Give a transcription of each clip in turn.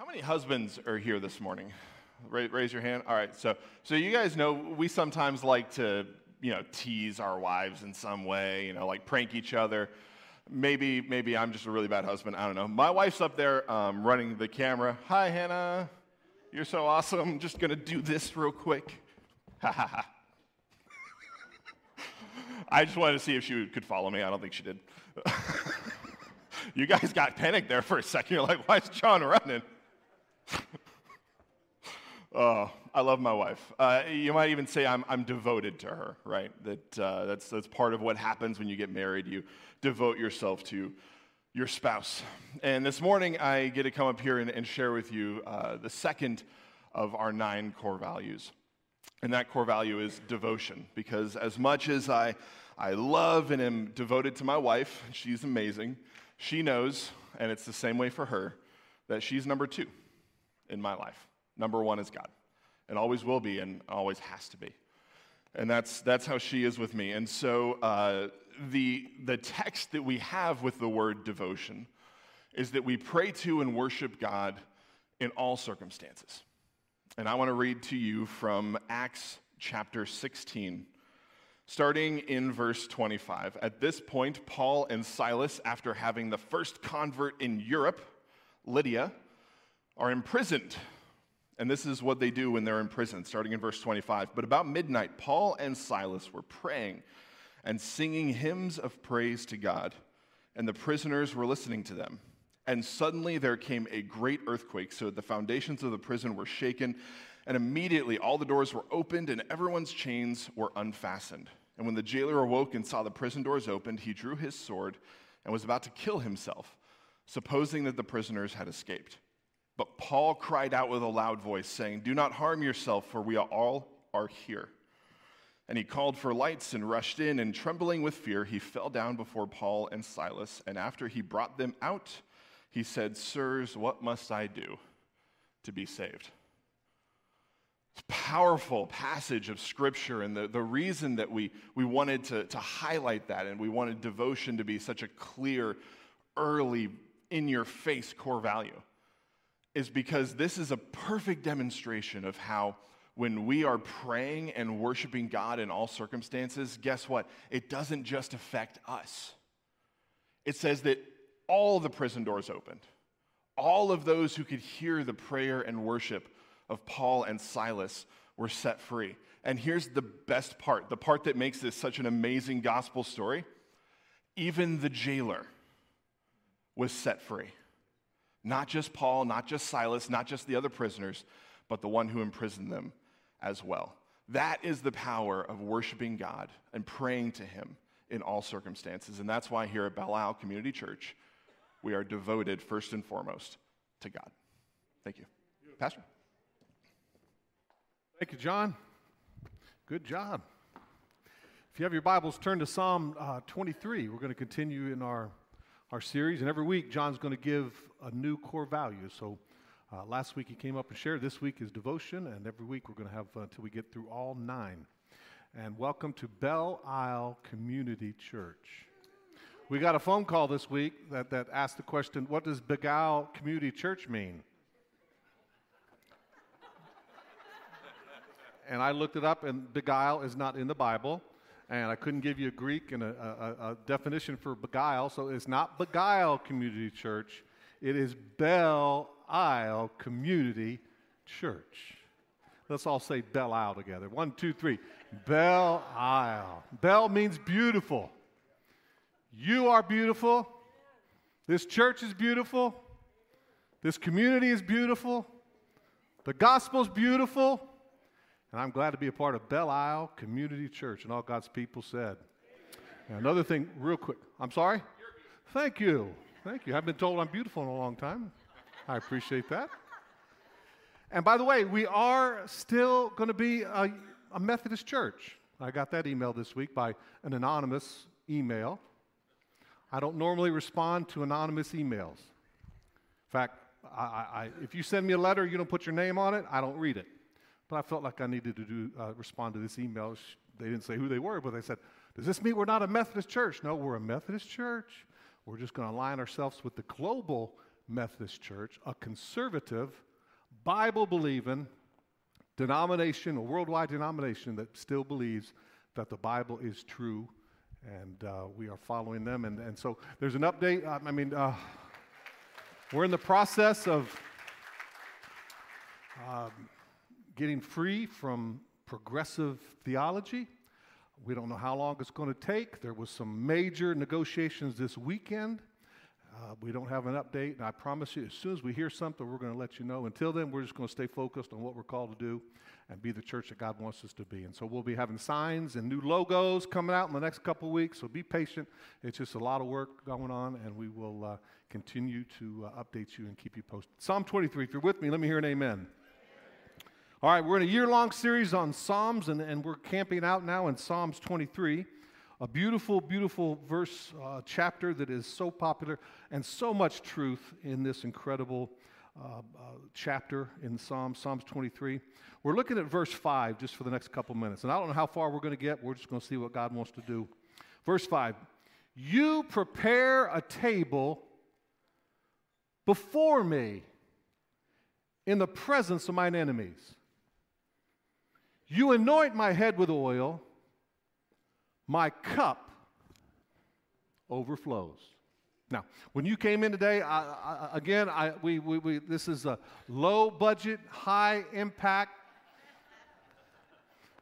How many husbands are here this morning? Raise your hand. All right. So, so you guys know we sometimes like to, you know, tease our wives in some way. You know, like prank each other. Maybe, maybe I'm just a really bad husband. I don't know. My wife's up there um, running the camera. Hi, Hannah. You're so awesome. I'm just gonna do this real quick. Ha ha ha. I just wanted to see if she could follow me. I don't think she did. you guys got panicked there for a second. You're like, why is John running? oh, I love my wife. Uh, you might even say I'm, I'm devoted to her, right? That, uh, that's, that's part of what happens when you get married. You devote yourself to your spouse. And this morning, I get to come up here and, and share with you uh, the second of our nine core values. And that core value is devotion, because as much as I, I love and am devoted to my wife, she's amazing, she knows, and it's the same way for her, that she's number two in my life. Number one is God, and always will be, and always has to be. And that's, that's how she is with me. And so uh, the, the text that we have with the word devotion is that we pray to and worship God in all circumstances. And I want to read to you from Acts chapter 16, starting in verse 25. At this point, Paul and Silas, after having the first convert in Europe, Lydia, are imprisoned. And this is what they do when they're in prison, starting in verse 25. But about midnight, Paul and Silas were praying and singing hymns of praise to God, and the prisoners were listening to them. And suddenly there came a great earthquake, so that the foundations of the prison were shaken, and immediately all the doors were opened and everyone's chains were unfastened. And when the jailer awoke and saw the prison doors opened, he drew his sword and was about to kill himself, supposing that the prisoners had escaped. But Paul cried out with a loud voice, saying, Do not harm yourself, for we all are here. And he called for lights and rushed in, and trembling with fear, he fell down before Paul and Silas. And after he brought them out, he said, Sirs, what must I do to be saved? Powerful passage of scripture, and the, the reason that we, we wanted to, to highlight that and we wanted devotion to be such a clear, early, in your face core value is because this is a perfect demonstration of how when we are praying and worshiping God in all circumstances, guess what? It doesn't just affect us. It says that all the prison doors opened. All of those who could hear the prayer and worship of Paul and Silas were set free. And here's the best part the part that makes this such an amazing gospel story. Even the jailer was set free. Not just Paul, not just Silas, not just the other prisoners, but the one who imprisoned them as well. That is the power of worshiping God and praying to Him in all circumstances. And that's why here at Isle Community Church, we are devoted first and foremost to God. Thank you. Pastor. Thank you, John. Good job. If you have your Bibles, turn to Psalm uh, 23. We're going to continue in our our series. And every week, John's going to give a new core value. So uh, last week he came up and shared. This week is devotion. And every week we're going to have uh, until we get through all nine. And welcome to Belle Isle Community Church. We got a phone call this week that, that asked the question what does Beguile Community Church mean? and I looked it up, and beguile is not in the Bible and I couldn't give you a Greek and a, a, a, definition for beguile, so it's not Beguile Community Church. It is Belle Isle Community Church. Let's all say Belle Isle together. One, two, three. Belle Isle. Belle means beautiful. You are beautiful. This church is beautiful. This community is beautiful. The gospel is beautiful. And I'm glad to be a part of Belle Isle Community Church. And all God's people said. another thing, real quick. I'm sorry? Thank you. Thank you. I've been told I'm beautiful in a long time. I appreciate that. And by the way, we are still going to be a, a, Methodist church. I got that email this week by an anonymous email. I don't normally respond to anonymous emails. In fact, I, I, if you send me a letter, you don't put your name on it, I don't read it. But I felt like I needed to do, uh, respond to this email. They didn't say who they were, but they said, Does this mean we're not a Methodist church? No, we're a Methodist church. We're just going to align ourselves with the global Methodist Church, a conservative, Bible believing denomination, a worldwide denomination that still believes that the Bible is true and uh, we are following them. And, and so there's an update. I, I mean, uh, we're in the process of um, getting free from progressive theology. We don't know how long it's going to take. There was some major negotiations this weekend. Uh, we don't have an update, and I promise you, as soon as we hear something, we're going to let you know. Until then, we're just going to stay focused on what we're called to do and be the church that God wants us to be. And so we'll be having signs and new logos coming out in the next couple weeks, so be patient. It's just a lot of work going on, and we will uh, continue to uh, update you and keep you posted. Psalm 23, if you're with me, let me hear an amen. All right, we're in a year long series on Psalms, and, and we're camping out now in Psalms 23, a beautiful, beautiful verse, uh, chapter that is so popular and so much truth in this incredible uh, uh, chapter in Psalms, Psalms 23. We're looking at verse 5 just for the next couple minutes, and I don't know how far we're going to get. We're just going to see what God wants to do. Verse 5 You prepare a table before me in the presence of mine enemies. You anoint my head with oil, my cup overflows. Now, when you came in today, I, I, again, I, we, we, we, this is a low budget, high impact.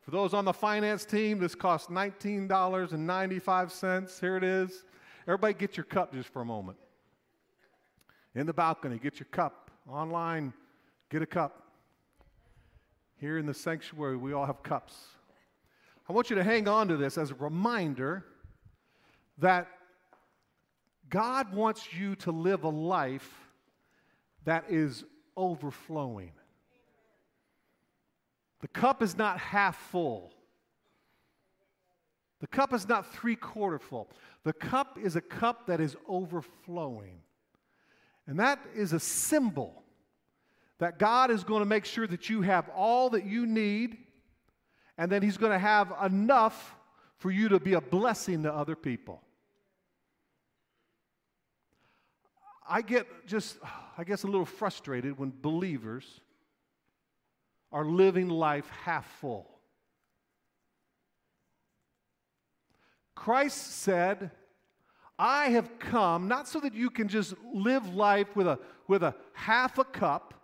For those on the finance team, this costs $19.95. Here it is. Everybody get your cup just for a moment. In the balcony, get your cup. Online, get a cup. Here in the sanctuary, we all have cups. I want you to hang on to this as a reminder that God wants you to live a life that is overflowing. The cup is not half full. The cup is not three quarter full. The cup is a cup that is overflowing. And that is a symbol that God is going to make sure that you have all that you need, and then He's going to have enough for you to be a blessing to other people. I get just, I guess, a little frustrated when believers are living life half full. Christ said, I have come not so that you can just live life with a, with a half a cup,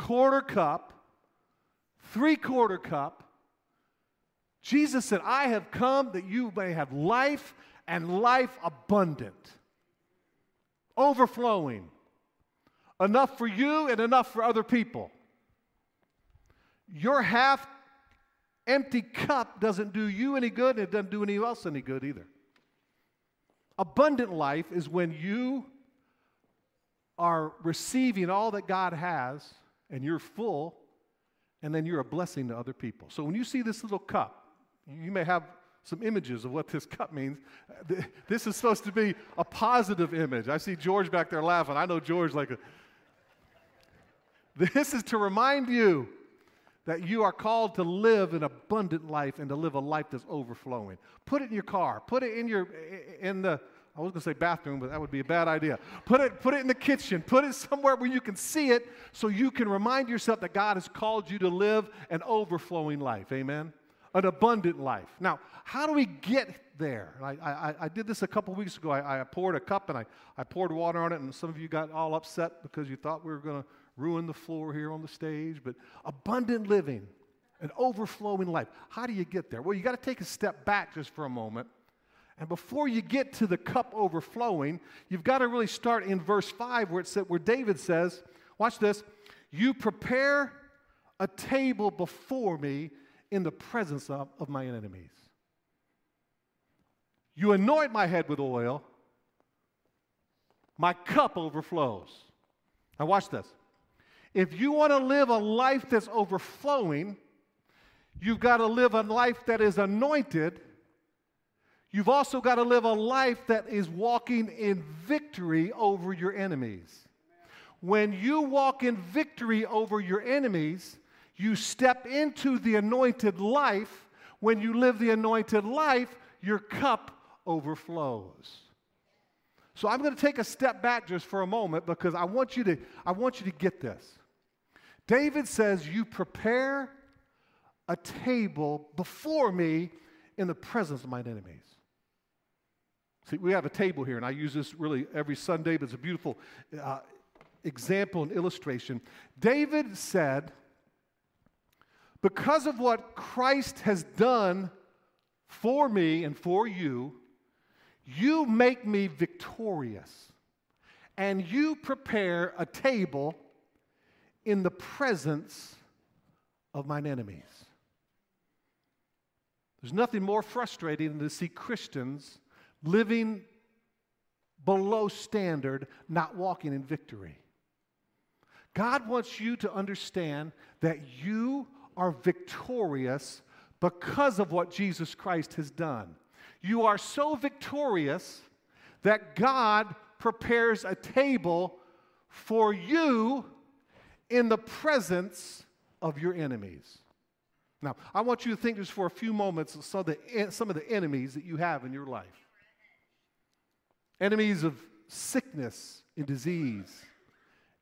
quarter cup, three quarter cup. Jesus said, I have come that you may have life and life abundant, overflowing, enough for you and enough for other people. Your half empty cup doesn't do you any good, and it doesn't do anyone else any good either. Abundant life is when you are receiving all that God has and you're full, and then you're a blessing to other people. So when you see this little cup, you may have some images of what this cup means. This is supposed to be a positive image. I see George back there laughing. I know George like a. This is to remind you that you are called to live an abundant life and to live a life that's overflowing. Put it in your car. Put it in your in the I was going to say bathroom, but that would be a bad idea. Put it, put it in the kitchen. Put it somewhere where you can see it so you can remind yourself that God has called you to live an overflowing life. Amen? An abundant life. Now, how do we get there? I, I, I did this a couple weeks ago. I, I poured a cup and I, I poured water on it, and some of you got all upset because you thought we were going to ruin the floor here on the stage. But abundant living, an overflowing life. How do you get there? Well, you got to take a step back just for a moment and before you get to the cup overflowing, you've got to really start in verse 5 where it said where David says, watch this, you prepare a table before me in the presence of, of my enemies. You anoint my head with oil, my cup overflows. Now, watch this. If you want to live a life that's overflowing, you've got to live a life that is anointed You've also got to live a life that is walking in victory over your enemies. When you walk in victory over your enemies, you step into the anointed life. When you live the anointed life, your cup overflows. So I'm going to take a step back just for a moment because I want you to, I want you to get this. David says, You prepare a table before me in the presence of mine enemies. See, we have a table here, and I use this really every Sunday, but it's a beautiful uh, example and illustration. David said, Because of what Christ has done for me and for you, you make me victorious, and you prepare a table in the presence of mine enemies. There's nothing more frustrating than to see Christians living below standard, not walking in victory. God wants you to understand that you are victorious because of what Jesus Christ has done. You are so victorious that God prepares a table for you in the presence of your enemies. Now, I want you to think just for a few moments of some of the, some of the enemies that you have in your life enemies of sickness and disease,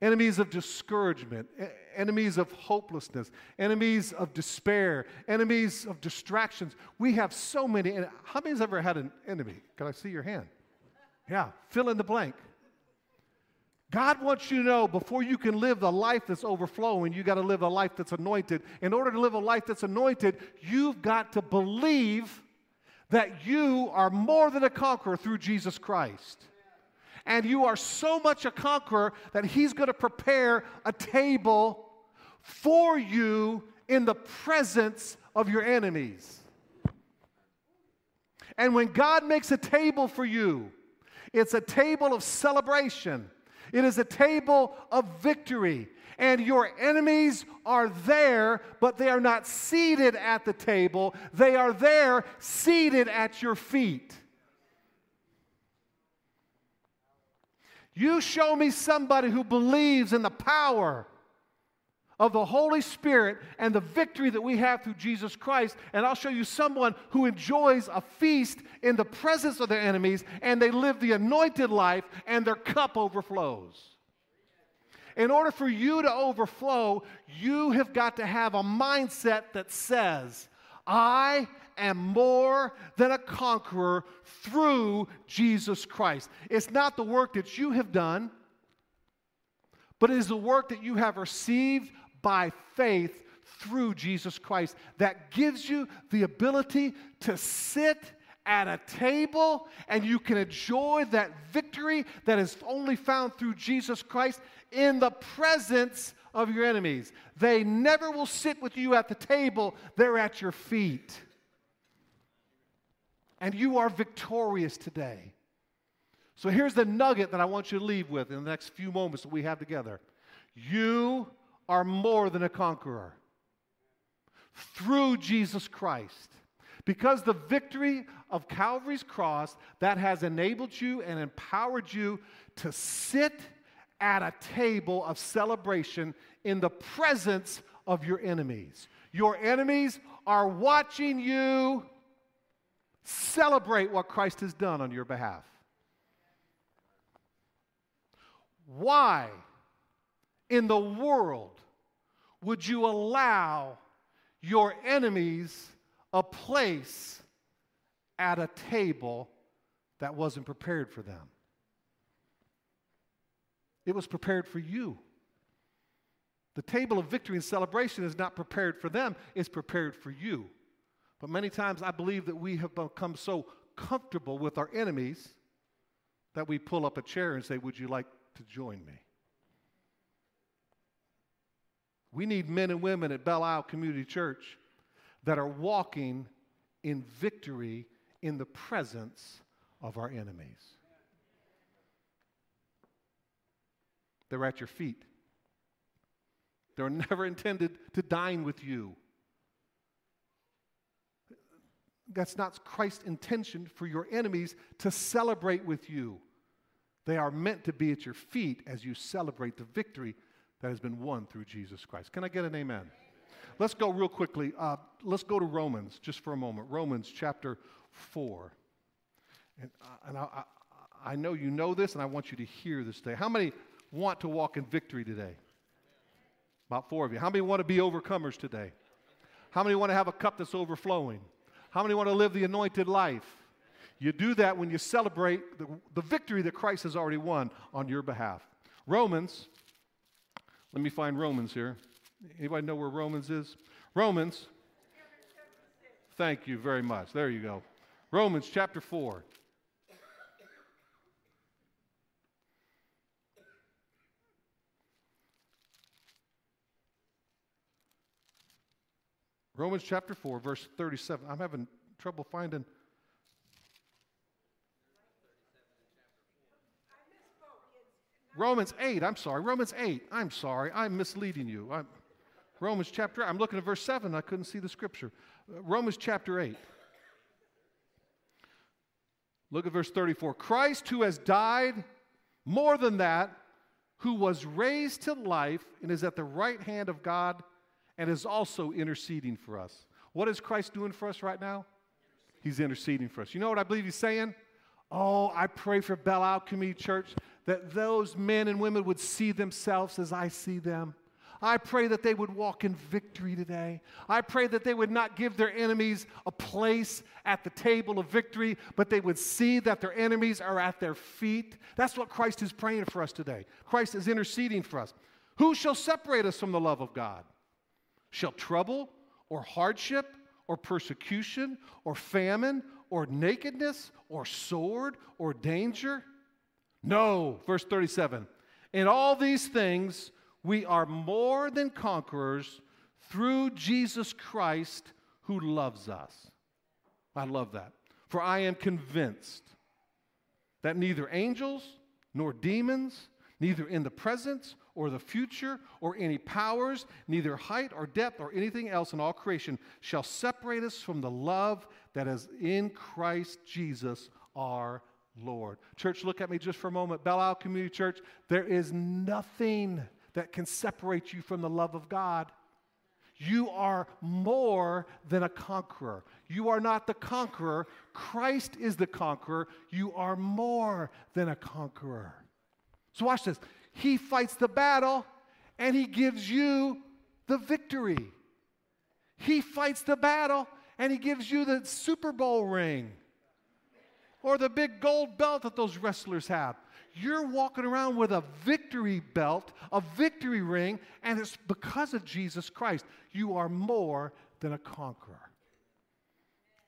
enemies of discouragement, enemies of hopelessness, enemies of despair, enemies of distractions. We have so many. How many has ever had an enemy? Can I see your hand? Yeah, fill in the blank. God wants you to know before you can live the life that's overflowing, you got to live a life that's anointed. In order to live a life that's anointed, you've got to believe that you are more than a conqueror through Jesus Christ. And you are so much a conqueror that He's going to prepare a table for you in the presence of your enemies. And when God makes a table for you, it's a table of celebration. It is a table of victory. And your enemies are there, but they are not seated at the table. They are there seated at your feet. You show me somebody who believes in the power of the Holy Spirit and the victory that we have through Jesus Christ. And I'll show you someone who enjoys a feast in the presence of their enemies and they live the anointed life and their cup overflows. In order for you to overflow, you have got to have a mindset that says, I am more than a conqueror through Jesus Christ. It's not the work that you have done, but it is the work that you have received by faith through Jesus Christ that gives you the ability to sit at a table and you can enjoy that victory that is only found through Jesus Christ in the presence of your enemies. They never will sit with you at the table, they're at your feet. And you are victorious today. So here's the nugget that I want you to leave with in the next few moments that we have together. You are more than a conqueror through Jesus Christ. Because the victory of Calvary's cross that has enabled you and empowered you to sit at a table of celebration in the presence of your enemies. Your enemies are watching you celebrate what Christ has done on your behalf. Why in the world would you allow your enemies a place at a table that wasn't prepared for them? It was prepared for you. The table of victory and celebration is not prepared for them, it's prepared for you. But many times I believe that we have become so comfortable with our enemies that we pull up a chair and say, Would you like to join me? We need men and women at Belle Isle Community Church that are walking in victory in the presence of our enemies. They're at your feet. They're never intended to dine with you. That's not Christ's intention for your enemies to celebrate with you. They are meant to be at your feet as you celebrate the victory that has been won through Jesus Christ. Can I get an amen? Let's go real quickly. Uh, let's go to Romans just for a moment. Romans chapter 4. And, uh, and I, I know you know this, and I want you to hear this today. How many want to walk in victory today? About four of you. How many want to be overcomers today? How many want to have a cup that's overflowing? How many want to live the anointed life? You do that when you celebrate the, the victory that Christ has already won on your behalf. Romans, let me find Romans here. Anybody know where Romans is? Romans. Thank you very much. There you go. Romans chapter 4. Romans chapter 4, verse 37. I'm having trouble finding. Romans 8, I'm sorry. Romans 8, I'm sorry. I'm misleading you. I'm, Romans chapter, I'm looking at verse 7. I couldn't see the scripture. Romans chapter 8. Look at verse 34. Christ, who has died, more than that, who was raised to life and is at the right hand of God and is also interceding for us. What is Christ doing for us right now? He's interceding for us. You know what I believe he's saying? Oh, I pray for Belle Community Church that those men and women would see themselves as I see them. I pray that they would walk in victory today. I pray that they would not give their enemies a place at the table of victory, but they would see that their enemies are at their feet. That's what Christ is praying for us today. Christ is interceding for us. Who shall separate us from the love of God? Shall trouble or hardship or persecution or famine or nakedness or sword or danger? No, verse 37. In all these things, we are more than conquerors through Jesus Christ who loves us. I love that. For I am convinced that neither angels nor demons, neither in the present or the future or any powers, neither height or depth or anything else in all creation shall separate us from the love that is in Christ Jesus our Lord. Church, look at me just for a moment. Belle Isle Community Church, there is nothing that can separate you from the love of God. You are more than a conqueror. You are not the conqueror. Christ is the conqueror. You are more than a conqueror. So, watch this. He fights the battle and He gives you the victory. He fights the battle and He gives you the Super Bowl ring or the big gold belt that those wrestlers have. You're walking around with a victory belt, a victory ring, and it's because of Jesus Christ. You are more than a conqueror.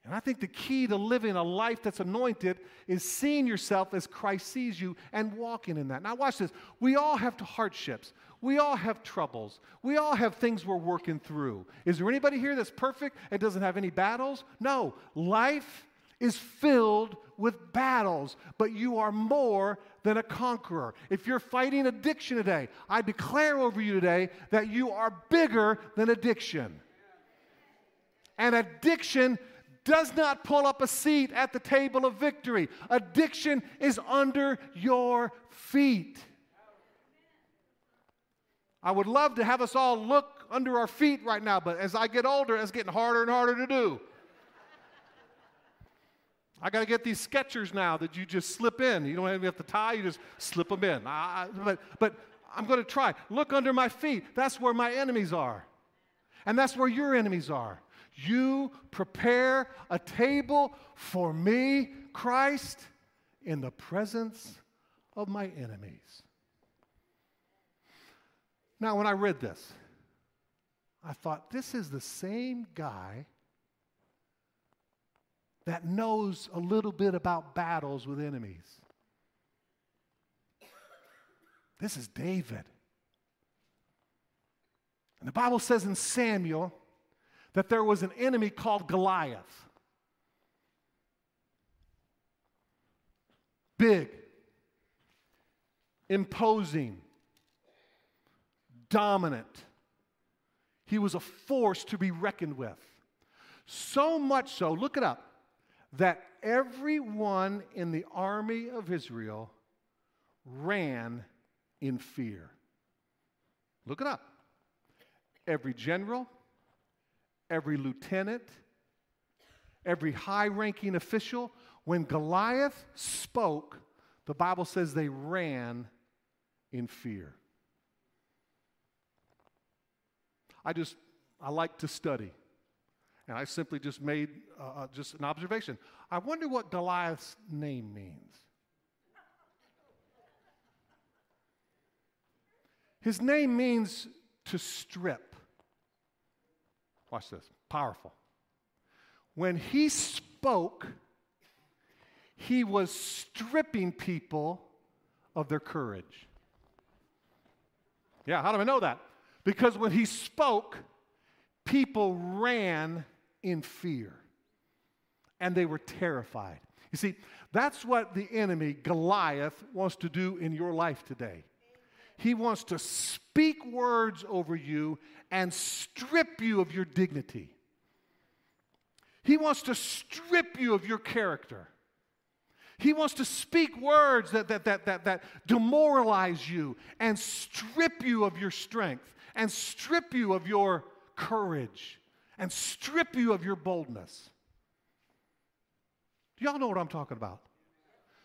And I think the key to living a life that's anointed is seeing yourself as Christ sees you and walking in that. Now, watch this. We all have hardships. We all have troubles. We all have things we're working through. Is there anybody here that's perfect and doesn't have any battles? No. Life is filled with battles, but you are more than a conqueror. If you're fighting addiction today, I declare over you today that you are bigger than addiction. And addiction does not pull up a seat at the table of victory. Addiction is under your feet. I would love to have us all look under our feet right now, but as I get older, it's getting harder and harder to do. I got to get these Skechers now that you just slip in. You don't even have to tie, you just slip them in. I, but, but I'm going to try. Look under my feet. That's where my enemies are. And that's where your enemies are. You prepare a table for me, Christ, in the presence of my enemies. Now, when I read this, I thought, this is the same guy that knows a little bit about battles with enemies. This is David. And the Bible says in Samuel that there was an enemy called Goliath. Big, imposing, dominant. He was a force to be reckoned with. So much so, look it up, that everyone in the army of Israel ran in fear. Look it up. Every general, every lieutenant, every high ranking official, when Goliath spoke, the Bible says they ran in fear. I just, I like to study. And I simply just made uh, uh, just an observation. I wonder what Goliath's name means. His name means to strip. Watch this. Powerful. When he spoke, he was stripping people of their courage. Yeah, how do I know that? Because when he spoke, people ran in fear and they were terrified. You see, that's what the enemy, Goliath, wants to do in your life today. He wants to speak words over you and strip you of your dignity. He wants to strip you of your character. He wants to speak words that, that, that, that, that demoralize you and strip you of your strength and strip you of your courage and strip you of your boldness. Do y'all know what I'm talking about?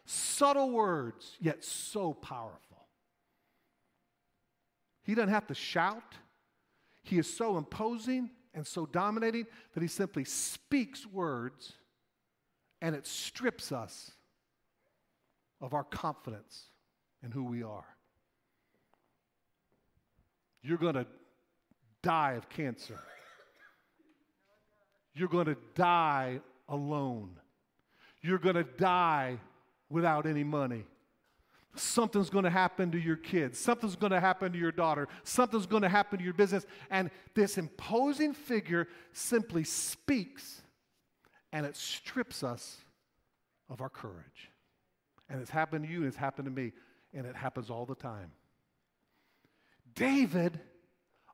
Subtle words, yet so powerful. He doesn't have to shout. He is so imposing and so dominating that he simply speaks words and it strips us of our confidence in who we are. You're going to die of cancer. You're going to die alone. You're going to die without any money. Something's going to happen to your kids. Something's going to happen to your daughter. Something's going to happen to your business. And this imposing figure simply speaks and it strips us of our courage. And it's happened to you and it's happened to me. And it happens all the time. David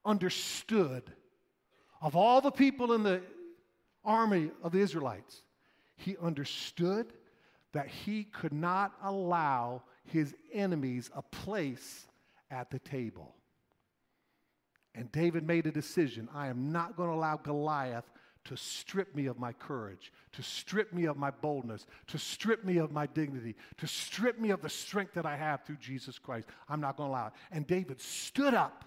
understood of all the people in the army of the Israelites, he understood that he could not allow his enemies a place at the table. And David made a decision I am not going to allow Goliath to strip me of my courage, to strip me of my boldness, to strip me of my dignity, to strip me of the strength that I have through Jesus Christ. I'm not going to allow it. And David stood up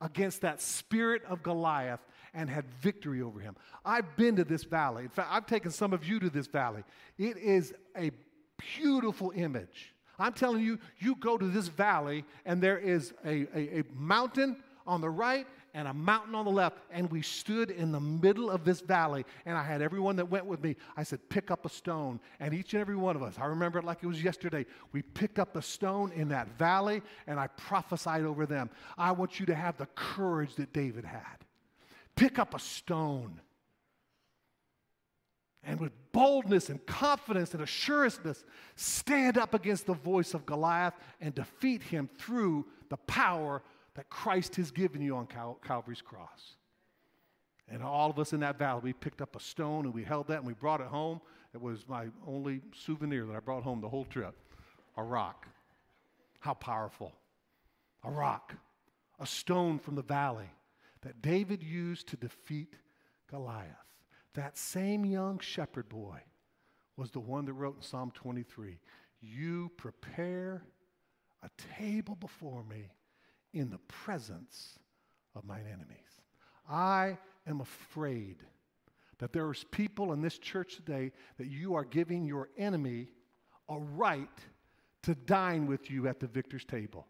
against that spirit of Goliath and had victory over him. I've been to this valley. In fact, I've taken some of you to this valley. It is a beautiful image. I'm telling you, you go to this valley and there is a, a, a mountain on the right and a mountain on the left, and we stood in the middle of this valley. And I had everyone that went with me. I said, Pick up a stone. And each and every one of us, I remember it like it was yesterday, we picked up a stone in that valley, and I prophesied over them. I want you to have the courage that David had. Pick up a stone. And with boldness and confidence and assuredness, stand up against the voice of Goliath and defeat him through the power that Christ has given you on Cal- Calvary's cross. And all of us in that valley, we picked up a stone and we held that and we brought it home. It was my only souvenir that I brought home the whole trip a rock. How powerful. A rock, a stone from the valley that David used to defeat Goliath. That same young shepherd boy was the one that wrote in Psalm 23 You prepare a table before me in the presence of mine enemies. I am afraid that there's people in this church today that you are giving your enemy a right to dine with you at the victor's table.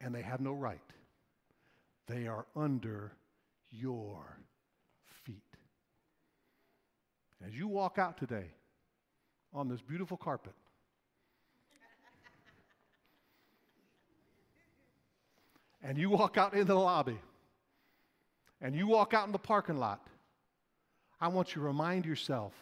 And they have no right. They are under your. As you walk out today on this beautiful carpet, and you walk out into the lobby and you walk out in the parking lot, I want you to remind yourself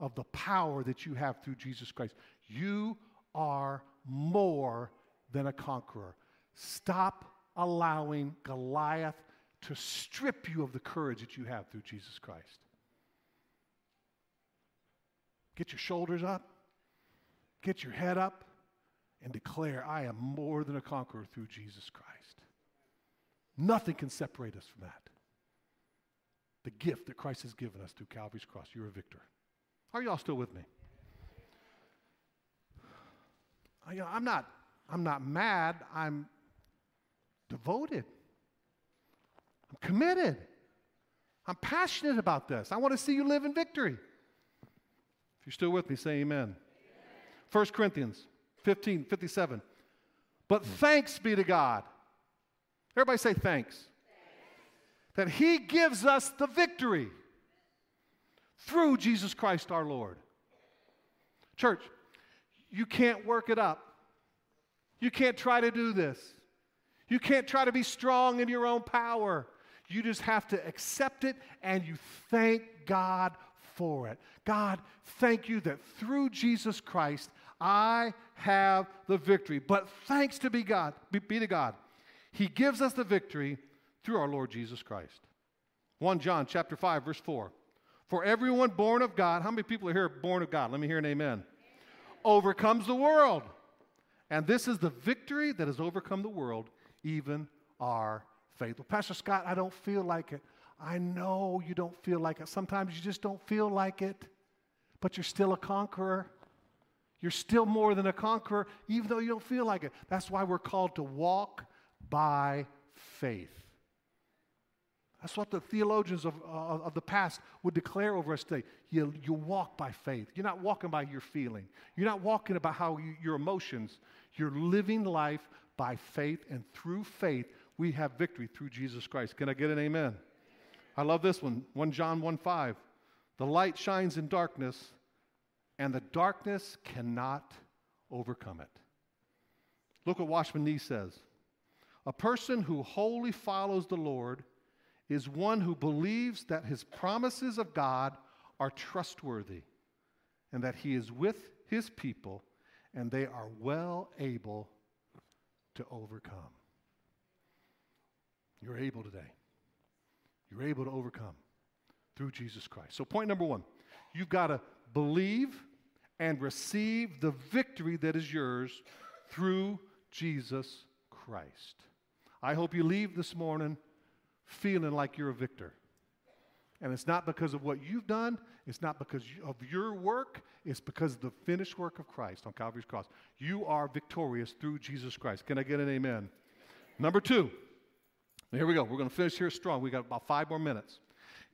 of the power that you have through Jesus Christ. You are more than a conqueror. Stop allowing Goliath to strip you of the courage that you have through Jesus Christ. Get your shoulders up, get your head up, and declare, I am more than a conqueror through Jesus Christ. Nothing can separate us from that. The gift that Christ has given us through Calvary's cross. You're a victor. Are y'all still with me? You know, I'm not, I'm not mad. I'm devoted. I'm committed. I'm passionate about this. I want to see you live in victory. If you're still with me, say amen. amen. 1 Corinthians 15, 57. But thanks be to God. Everybody say thanks. thanks. That He gives us the victory through Jesus Christ our Lord. Church, you can't work it up. You can't try to do this. You can't try to be strong in your own power. You just have to accept it and you thank God for it. God, thank you that through Jesus Christ, I have the victory. But thanks to be God, be, be to God. He gives us the victory through our Lord Jesus Christ. 1 John chapter 5 verse 4. For everyone born of God, how many people are here born of God? Let me hear an amen. amen. Overcomes the world. And this is the victory that has overcome the world, even our faith. Well, Pastor Scott, I don't feel like it. I know you don't feel like it. Sometimes you just don't feel like it, but you're still a conqueror. You're still more than a conqueror, even though you don't feel like it. That's why we're called to walk by faith. That's what the theologians of, uh, of the past would declare over us today. You, you walk by faith. You're not walking by your feeling. You're not walking about how you, your emotions. You're living life by faith, and through faith, we have victory through Jesus Christ. Can I get an amen? I love this one 1 John 1 5. The light shines in darkness, and the darkness cannot overcome it. Look what Watchman Nee says. A person who wholly follows the Lord is one who believes that his promises of God are trustworthy and that he is with his people and they are well able to overcome. You're able today. You're able to overcome through Jesus Christ. So, point number one you've got to believe and receive the victory that is yours through Jesus Christ. I hope you leave this morning feeling like you're a victor. And it's not because of what you've done, it's not because of your work, it's because of the finished work of Christ on Calvary's cross. You are victorious through Jesus Christ. Can I get an amen? Number two, here we go. We're going to finish here strong. We got about five more minutes.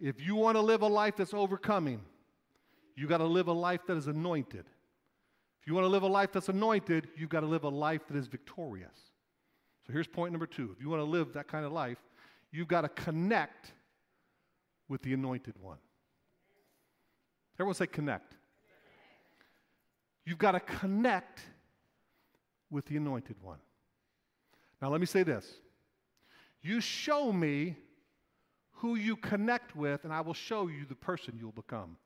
If you want to live a life that's overcoming, you got to live a life that is anointed. If you want to live a life that's anointed, you've got to live a life that is victorious. So here's point number two. If you want to live that kind of life, You've got to connect with the anointed one. Everyone say connect. You've got to connect with the anointed one. Now, let me say this you show me who you connect with, and I will show you the person you'll become.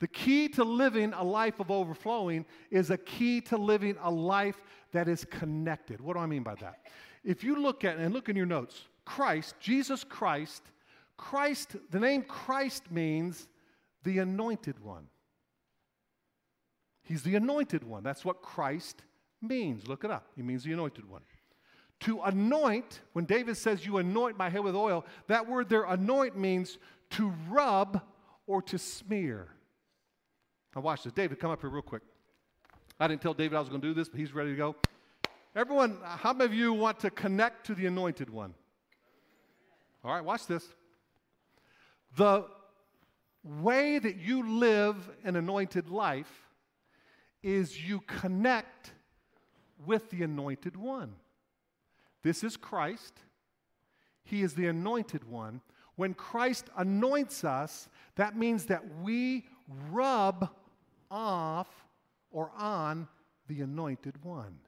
The key to living a life of overflowing is a key to living a life that is connected. What do I mean by that? if you look at and look in your notes, Christ, Jesus Christ, Christ, the name Christ means the anointed one. He's the anointed one. That's what Christ means. Look it up. He means the anointed one. To anoint, when David says, You anoint my head with oil, that word there, anoint, means to rub or to smear. Now, watch this. David, come up here real quick. I didn't tell David I was going to do this, but he's ready to go. Everyone, how many of you want to connect to the anointed one? All right, watch this. The way that you live an anointed life is you connect with the anointed one. This is Christ. He is the anointed one. When Christ anoints us, that means that we rub off or on the anointed one.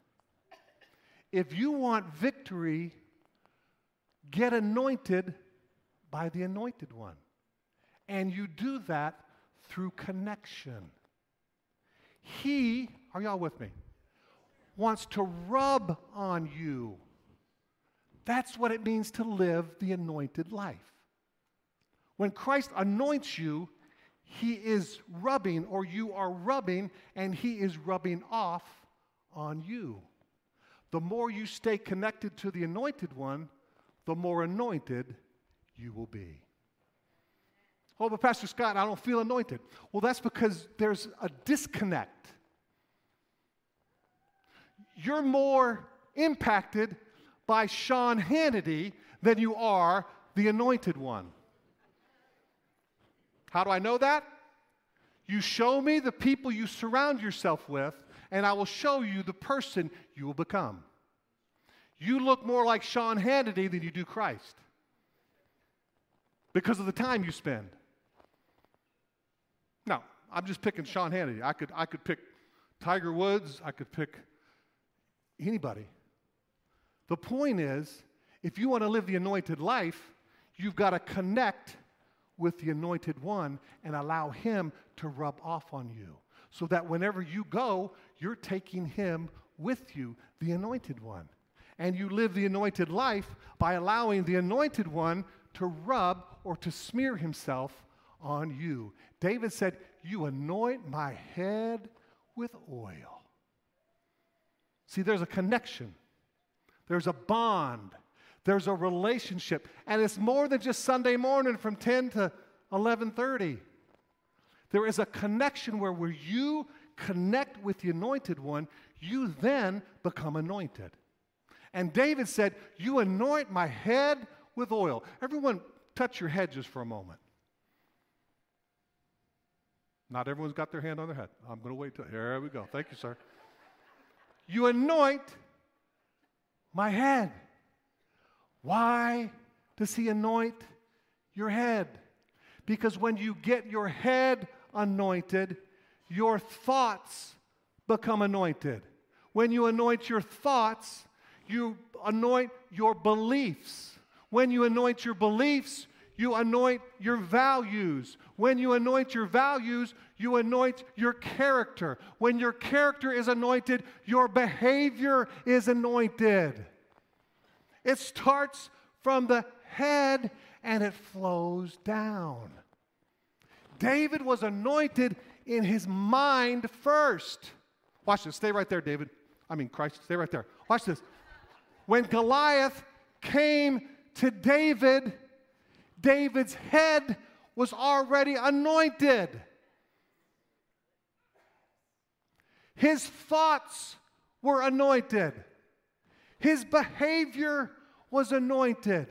If you want victory, get anointed by the anointed one. And you do that through connection. He, are y'all with me? Wants to rub on you. That's what it means to live the anointed life. When Christ anoints you, he is rubbing, or you are rubbing, and he is rubbing off on you. The more you stay connected to the anointed one, the more anointed you will be. Oh, but Pastor Scott, I don't feel anointed. Well, that's because there's a disconnect you're more impacted by Sean Hannity than you are the anointed one. How do I know that? You show me the people you surround yourself with, and I will show you the person you will become. You look more like Sean Hannity than you do Christ because of the time you spend. Now, I'm just picking Sean Hannity. I could, I could pick Tiger Woods, I could pick anybody. The point is, if you want to live the anointed life, you've got to connect with the anointed one and allow him to rub off on you. So that whenever you go, you're taking him with you, the anointed one. And you live the anointed life by allowing the anointed one to rub or to smear himself on you. David said, You anoint my head with oil. See, there's a connection, there's a bond, there's a relationship, and it's more than just Sunday morning from 10 to 11:30. There is a connection where where you connect with the anointed one, you then become anointed. And David said, "You anoint my head with oil." Everyone touch your head just for a moment. Not everyone's got their hand on their head. I'm going to wait till. There we go. Thank you, sir. You anoint my head. Why does he anoint your head? Because when you get your head anointed, your thoughts become anointed. When you anoint your thoughts, you anoint your beliefs. When you anoint your beliefs, you anoint your values. When you anoint your values, you anoint your character. When your character is anointed, your behavior is anointed. It starts from the head and it flows down. David was anointed in his mind first. Watch this. Stay right there, David. I mean, Christ, stay right there. Watch this. When Goliath came to David, David's head was already anointed. His thoughts were anointed. His behavior was anointed.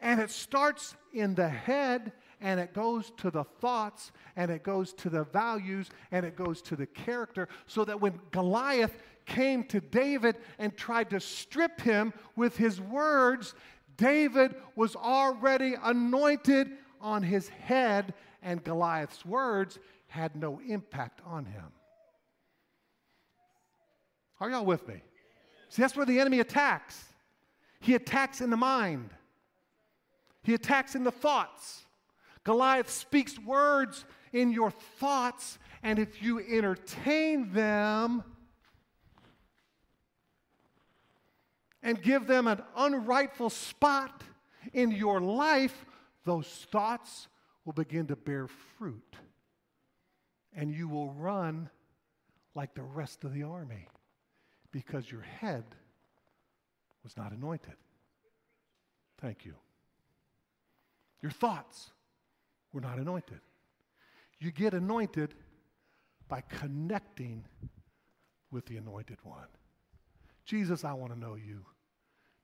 And it starts in the head and it goes to the thoughts and it goes to the values and it goes to the character. So that when Goliath came to David and tried to strip him with his words, David was already anointed on his head, and Goliath's words had no impact on him. Are y'all with me? See, that's where the enemy attacks. He attacks in the mind, he attacks in the thoughts. Goliath speaks words in your thoughts, and if you entertain them, and give them an unrightful spot in your life, those thoughts will begin to bear fruit. And you will run like the rest of the army because your head was not anointed. Thank you. Your thoughts were not anointed. You get anointed by connecting with the anointed one. Jesus, I want to know you.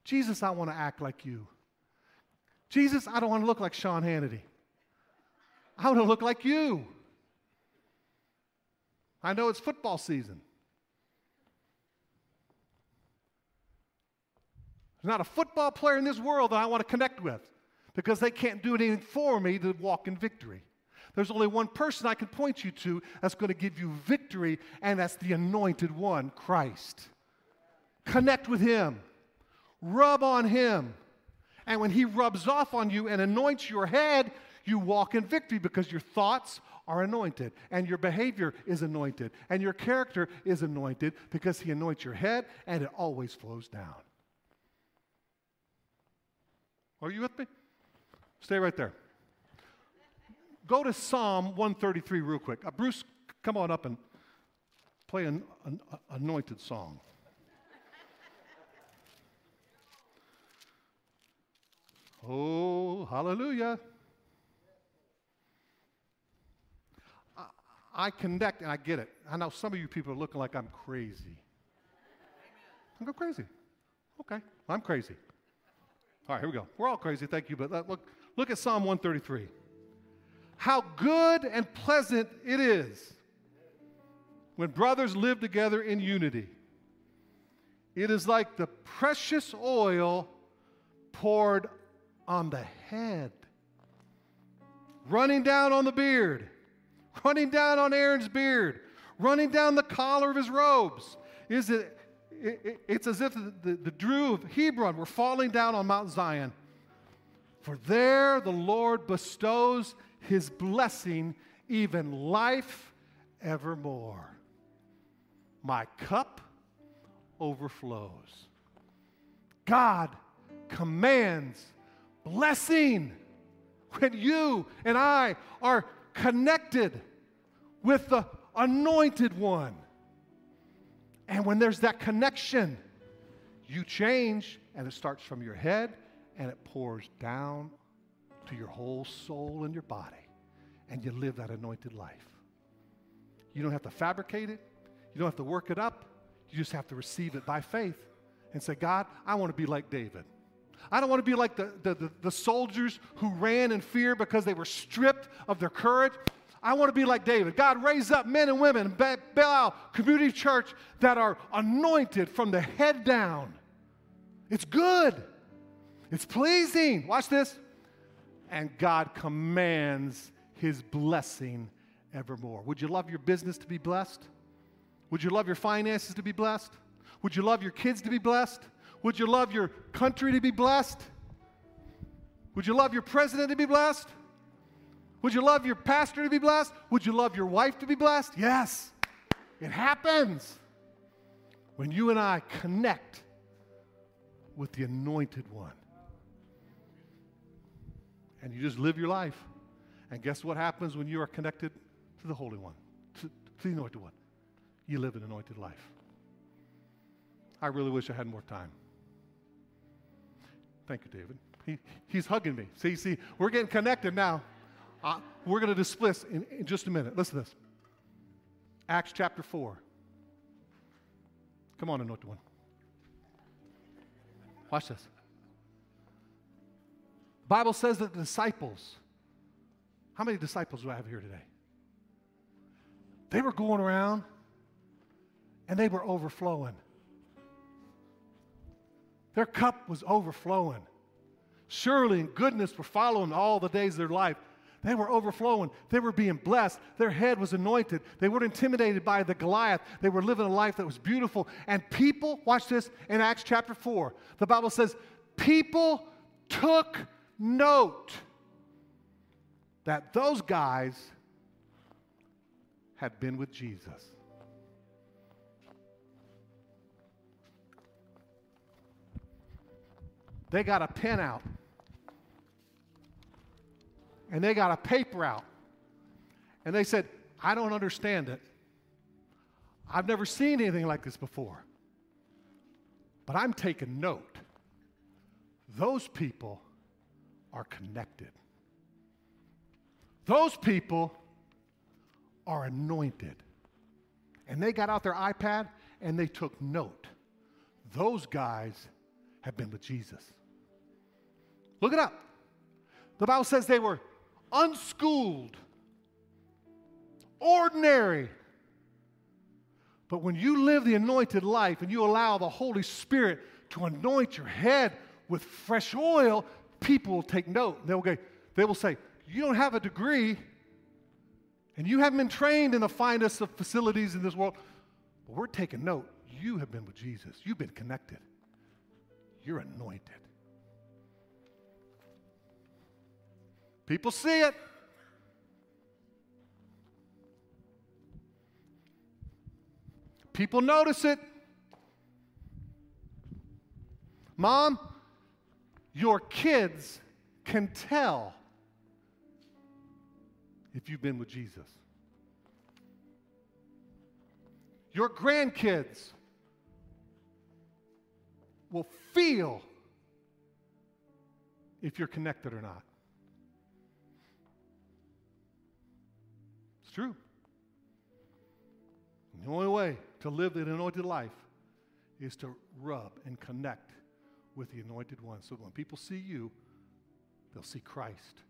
Jesus, I want to act like you. Jesus, I don't want to look like Sean Hannity. I want to look like you. I know it's football season. There's not a football player in this world that I want to connect with because they can't do anything for me to walk in victory. There's only one person I can point you to that's going to give you victory, and that's the anointed one, Christ. Connect with him rub on him. And when he rubs off on you and anoints your head, you walk in victory because your thoughts are anointed and your behavior is anointed and your character is anointed because he anoints your head and it always flows down. Are you with me? Stay right there. Go to Psalm 133 real quick. Uh, Bruce, come on up and play an, an anointed song. Oh, hallelujah. I, I connect and I get it. I know some of you people are looking like I'm crazy. I go crazy. Okay, I'm crazy. All right, here we go. We're all crazy, thank you. But look, look at Psalm 133. How good and pleasant it is when brothers live together in unity. It is like the precious oil poured on the head, running down on the beard, running down on Aaron's beard, running down the collar of his robes. Is it, it it's as if the, the, the dew of Hebron were falling down on Mount Zion. For there the Lord bestows his blessing, even life evermore. My cup overflows. God commands blessing when you and I are connected with the anointed one. And when there's that connection, you change, and it starts from your head and it pours down to your whole soul and your body, and you live that anointed life. You don't have to fabricate it, you don't have to work it up, you just have to receive it by faith and say, God, I want to be like David. I don't want to be like the, the, the, the, soldiers who ran in fear because they were stripped of their courage. I want to be like David. God, raise up men and women in Belial Community Church that are anointed from the head down. It's good, it's pleasing. Watch this. And God commands his blessing evermore. Would you love your business to be blessed? Would you love your finances to be blessed? Would you love your kids to be blessed? Would you love your country to be blessed? Would you love your president to be blessed? Would you love your pastor to be blessed? Would you love your wife to be blessed? Yes. It happens when you and I connect with the anointed one. And you just live your life. And guess what happens when you are connected to the Holy One, to, to the anointed one? You live an anointed life. I really wish I had more time. Thank you, David. He, he's hugging me. See, see, we're getting connected now. Uh, we're going to dismiss in, in just a minute. Listen to this. Acts chapter 4. Come on, anointed one. Watch this. The Bible says that the disciples, how many disciples do I have here today? They were going around and they were overflowing. Their cup was overflowing. Surely and goodness were following all the days of their life. They were overflowing. They were being blessed. Their head was anointed. They weren't intimidated by the Goliath. They were living a life that was beautiful. And people, watch this in Acts chapter 4. The Bible says, people took note that those guys had been with Jesus. They got a pen out and they got a paper out. And they said, I don't understand it. I've never seen anything like this before. But I'm taking note. Those people are connected. Those people are anointed. And they got out their iPad and they took note. Those guys have been with Jesus. Look it up. The Bible says they were unschooled, ordinary. But when you live the anointed life and you allow the Holy Spirit to anoint your head with fresh oil, people will take note. They will, go, they will say, You don't have a degree and you haven't been trained in the finest of facilities in this world, but we're taking note. You have been with Jesus, you've been connected, you're anointed. People see it. People notice it. Mom, your kids can tell if you've been with Jesus. Your grandkids will feel if you're connected or not. It's true. the only way to live an anointed life is to rub and connect with the anointed one. So when people see you, they'll see Christ,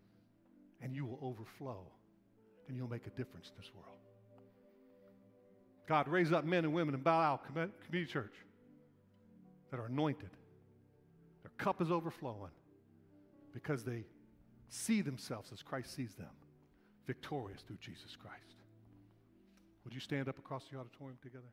and you will overflow, and you'll make a difference in this world. God, raise up men and women in Bow Community Church that are anointed. Their cup is overflowing because they see themselves as Christ sees them, victorious through Jesus Christ. Would you stand up across the auditorium together?